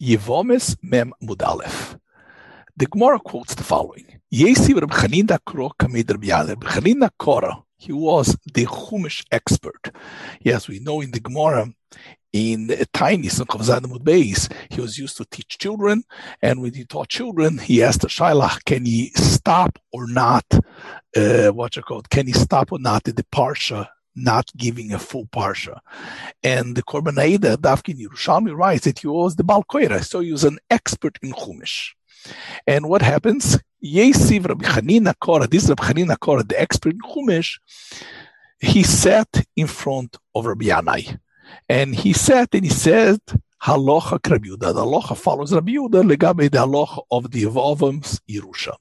Yevomis Mem Mudalef. The Gemara quotes the following: Yesiv Reb Chanina Kro Kamid Reb Reb Chanina Kora. He was the Chumash expert. Yes, we know in the Gemara, in tiny Chavzadamud Beis, he was used to teach children, and when he taught children, he asked the Shailach, can he stop or not? Uh, what you call Can he stop or not in the parsha not giving a full parsha. And the Korban Aida, Dafkin Yerushalmi writes that he was the Balkoira, so he was an expert in Chumash. And what happens? Yesiv Rabbi Chanina Kora, this Rabbi Chanina Kora, the expert in Chumash, he sat in front of Rabbi Yanai. And he sat and he said, Halacha Rabbi Yehuda. The follows Rabbi Yehuda, legabe the halacha of the Yevavim's Yerusha.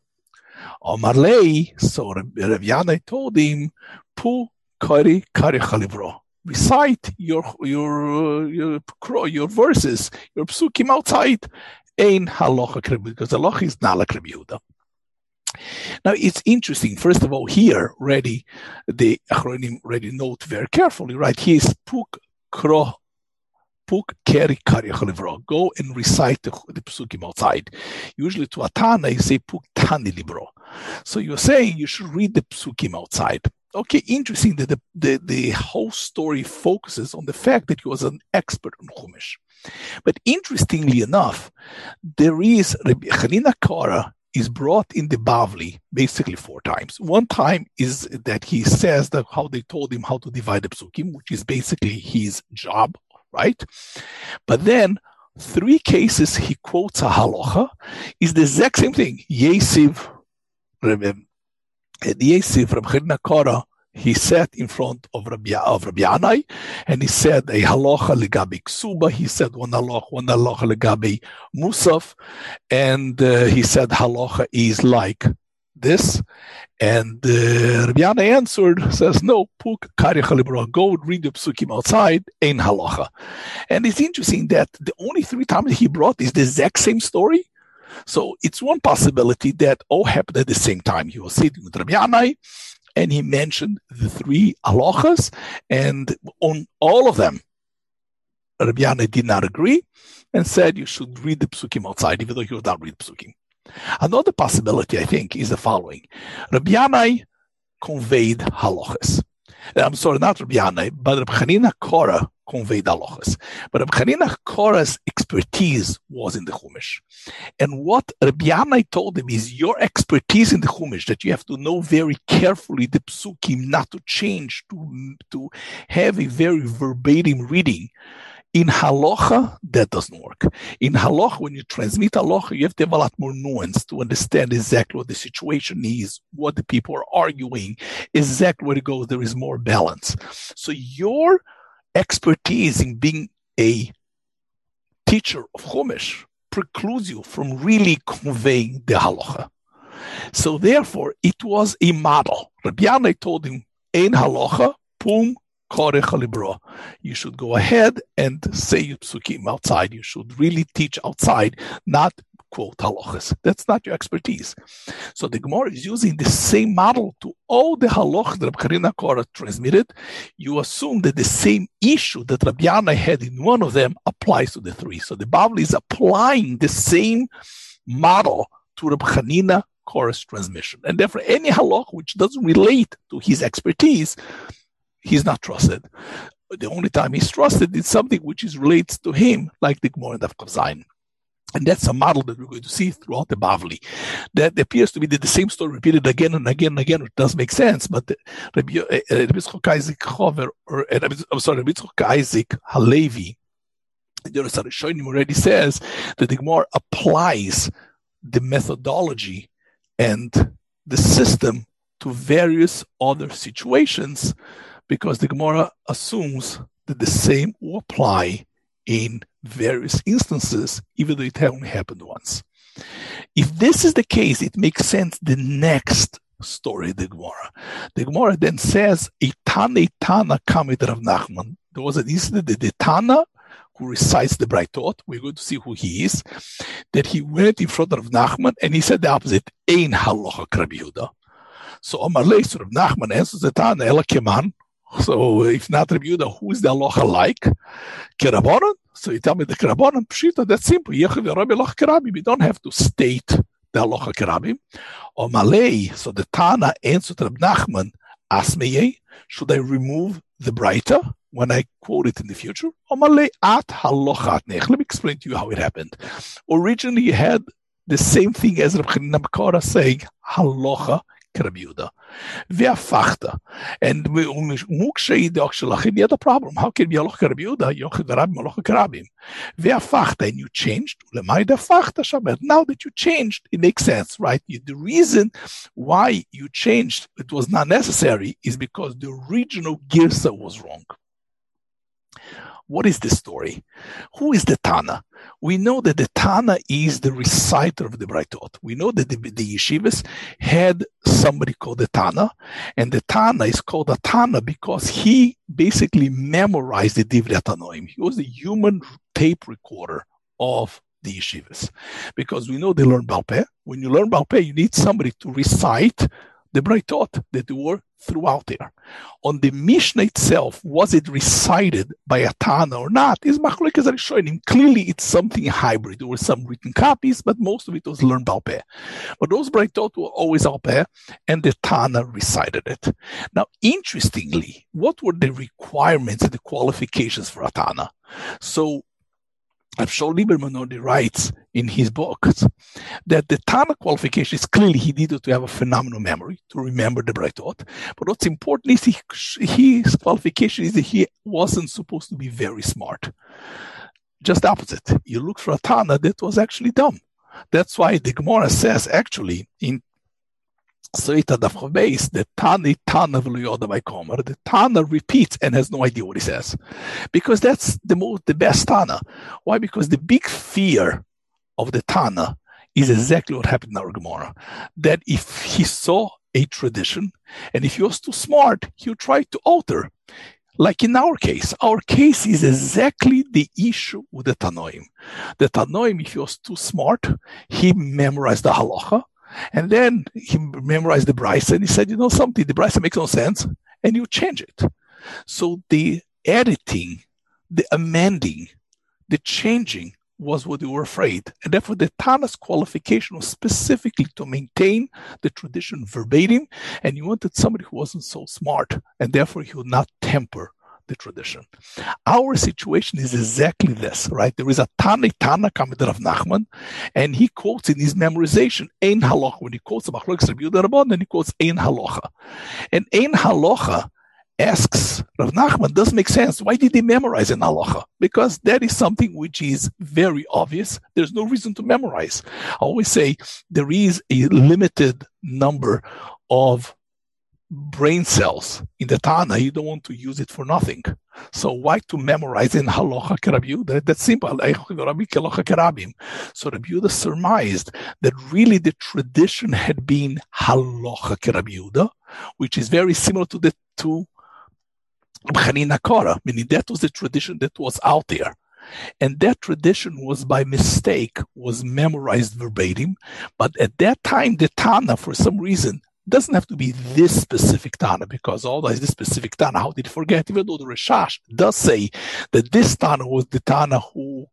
Amarlei, so Rabbi Yanai told him, Pu kari kari chalivro recite your your your your verses, your psukim outside. Ein halacha because halacha is Rabbi Yehuda. Now it's interesting. First of all, here ready the Achronim ready note very carefully. Right here is puk kro puk keri kari chalivro. Go and recite the, the psukim outside. Usually to Atana you say puk tani libro. So you're saying you should read the psukim outside okay, interesting that the, the, the whole story focuses on the fact that he was an expert on Chumash. But interestingly enough, there is Rabbi Chanina Kara is brought in the Bavli basically four times. One time is that he says that how they told him how to divide the psukim, which is basically his job, right? But then three cases he quotes a halacha is the exact same thing. Yesiv, the Yesif, Rabbi Kora, he sat in front of Rabbi, of Rabbi Yanai, and he said a halacha legabi ksuba. He said one halacha, one halacha legabi musaf, and uh, he said halacha is like this. And uh, Rabbi Yanai answered, says, no, puk kari chalibra, go read the psukim outside, ein halacha. And it's interesting that the only three times he brought is the exact same story, so it's one possibility that all happened at the same time. He was sitting with Rabbi Yanai, and he mentioned the three halachas, and on all of them, Rabbi Yanai did not agree and said you should read the psukim outside, even though he would not read psukim. Another possibility, I think, is the following: Rabbi Yanai conveyed halachas. Uh, I'm sorry, not Rabbi Yanai, but Rabbi Chanina Korah conveyed halachas. But Rabbi Chanina Korah's expertise was in the Chumash. And what Rabbi Yanai told him is your expertise in the Chumash, that you have to know very carefully the psukim, not to change, to, to have a very verbatim reading. In halacha, that doesn't work. In halacha, when you transmit halacha, you have to have a lot more nuance to understand exactly what the situation is, what the people are arguing, exactly where it goes. There is more balance. So your expertise in being a teacher of Chumash precludes you from really conveying the halacha. So therefore, it was a model. Rabbi Yanai told him, "Ein halacha, pum you should go ahead and say psukim outside. You should really teach outside, not quote halachas. That's not your expertise. So the Gemara is using the same model to all the halachas that Chanina Kora transmitted. You assume that the same issue that Rabbi Yana had in one of them applies to the three. So the Bavli is applying the same model to Rabbi Chanina Kora's transmission. And therefore, any halach which doesn't relate to his expertise he's not trusted. The only time he's trusted is something which is relates to him, like the Gemara of Zayin. And that's a model that we're going to see throughout the Bavli. That appears to be the, the same story repeated again and again and again, which does make sense. But Rabbi uh, uh, Isaac Chover, or uh, I'm sorry, Rabbi Isaac Halevi, the already says that the Gemara applies the methodology and the system to various other situations because the Gemara assumes that the same will apply in various instances, even though it only happened once. If this is the case, it makes sense the next story, the Gemara. The Gemara then says, Itana Itana Kamid Rav Nachman. There was an incident that the Tana, who recites the Braitot, we're going to see who he is, that he went in front of Nachman and he said the opposite, Ein halacha Yehuda. So Omar Leis, Rav Nachman answers the Tana, Ela Keman, so if not Rabbi Yehuda, who is the halacha like? Kerabonon? So you tell me the Karabonim, Pshita, that's simple. We don't have to state the Loch Kerabim. Or Malay, so the Tana answered Rab Nachman, Asmeye, eh? should I remove the Breita when I quote it in the future? Or Malay at Halochat Let me explain to you how it happened. Originally, you had the same thing as Rab Bakara saying Halacha microbuilder. We're fachter. And we um, mukshay the oxalachim, the other problem. How can be a loch builder? Yochadarab maloch karabim. We're fachter and you changed. Ulemaida fachter shamet. Now that you changed, it makes sense, right? The reason why you changed, it was not necessary, is because the original girsa was wrong. What is the story? Who is the Tana? We know that the Tana is the reciter of the Braitot. We know that the, the yeshivas had somebody called the Tana, and the Tana is called a Tana because he basically memorized the Divrei Tanoim. He was the human tape recorder of the yeshivas. Because we know they learn Balpeh. When you learn Balpeh, you need somebody to recite the Braitot that were throughout there. On the Mishnah itself, was it recited by a Tana or not? Is Machlekes Rishonim. Clearly, it's something hybrid. There were some written copies, but most of it was learned Balpeh. But those Braitot were always Alpeh, and the Tana recited it. Now, interestingly, what were the requirements and the qualifications for a Tana? So Avshol Lieberman already writes in his books that the Tana qualification is clearly he needed to have a phenomenal memory to remember the Braitot. But what's important is he, his qualification is that he wasn't supposed to be very smart. Just opposite. You look for a Tana that was actually dumb. That's why the Gemara says actually in Soita Daf base, the Tani Tana Komer, the Tana repeats and has no idea what he says. Because that's the most the best Tana. Why? Because the big fear of the Tana is exactly what happened in our Gemara. That if he saw a tradition, and if he was too smart, he would try to alter. Like in our case, our case is exactly the issue with the Tanoim. The Tanoim, if he was too smart, he memorized the halacha, and then he memorized the Brisa and he said, you know something, the Brisa makes no sense, and you change it. So the editing, the amending, the changing was what they were afraid. And therefore the Tana's qualification was specifically to maintain the tradition verbatim, and you wanted somebody who wasn't so smart, and therefore he would not temper the tradition. Our situation is exactly this, right? There is a Tani Tana coming of Nachman, and he quotes in his memorization Ein Halacha. When he quotes Rabbi Yehuda then he quotes Ein Halacha. And Ein Halacha asks Rav Nachman, does it make sense. Why did he memorize an halacha? Because that is something which is very obvious. There's no reason to memorize. I always say there is a limited number of brain cells in the Tana, you don't want to use it for nothing. So why to memorize in Halacha Kerabiuda? That's simple. So Rabbi surmised that really the tradition had been Halacha Kerabiuda, which is very similar to the two Chanina Kora, meaning that was the tradition that was out there. And that tradition was by mistake, was memorized verbatim. But at that time, the Tana, for some reason, doesn't have to be this specific Tana because it's this specific Tana, how did he forget? Even though the Rashash does say that this Tana was the Tana who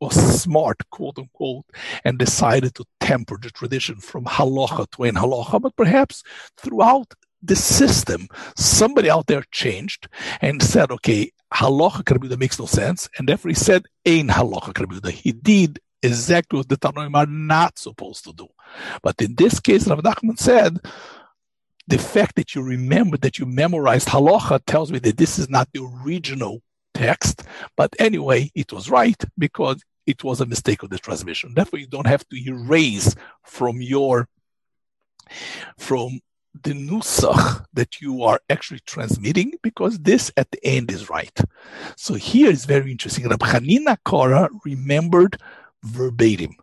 was smart, quote unquote, and decided to temper the tradition from halacha to ein halacha, but perhaps throughout the system, somebody out there changed and said, okay, halacha krabuda makes no sense, and therefore he said ein halacha krabuda. He did exactly what the Tanoim are not supposed to do. But in this case, Rav Nachman said, the fact that you remember that you memorized halacha tells me that this is not the original text. But anyway, it was right because it was a mistake of the transmission. Therefore, you don't have to erase from your from the nusach that you are actually transmitting because this at the end is right. So here is very interesting. Rabbi Hanina Kara remembered verbatim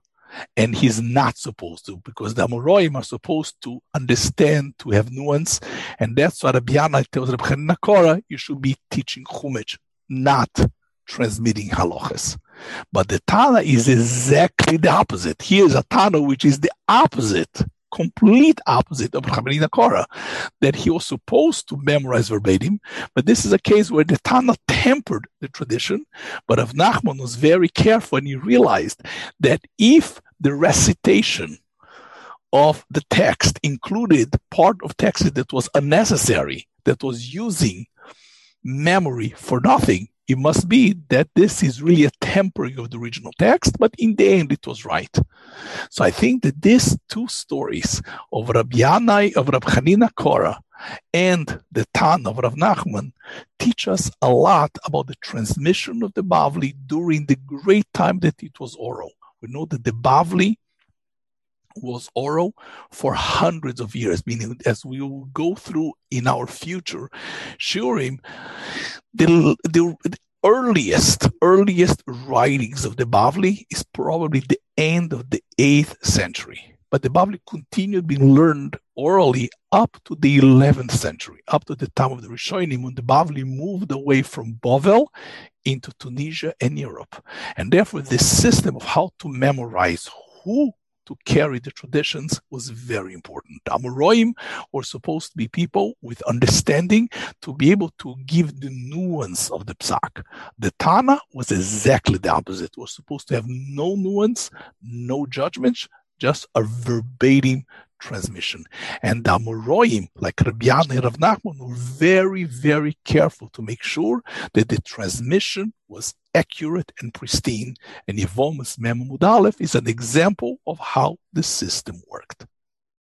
and he's not supposed to because the Amoroim are supposed to understand, to have nuance, and that's why Rabbi Yana tells Rabbi Nakora, you should be teaching Chumash, not transmitting halachas. But the Tana is exactly the opposite. Here is a Tana which is the opposite complete opposite of Rabbeinu Korah, that he was supposed to memorize verbatim, but this is a case where the Tana tempered the tradition, but Rav Nachman was very careful and he realized that if the recitation of the text included part of text that was unnecessary, that was using memory for nothing, it must be that this is really a tempering of the original text, but in the end it was right. So I think that these two stories of Rabbi Yanai, of Rabbi Hanina Korah, and the Tan of Rav Nachman teach us a lot about the transmission of the Bavli during the great time that it was oral. We know that the Bavli was oral for hundreds of years, meaning as we will go through in our future Shurim, the, the, the earliest, earliest writings of the Bavli is probably the end of the 8th century. But the Bavli continued being learned orally up to the 11th century, up to the time of the Rishonim, when the Bavli moved away from Bovel into Tunisia and Europe. And therefore, the system of how to memorize who to carry the traditions was very important. Amoraim were supposed to be people with understanding to be able to give the nuance of the psak. The Tana was exactly the opposite. It was supposed to have no nuance, no judgments, just a verbatim transmission. And the Amoraim, like Rabbi and Rav Nachman, were very, very careful to make sure that the transmission was accurate and pristine. And Yevomus Mem Aleph is an example of how the system worked.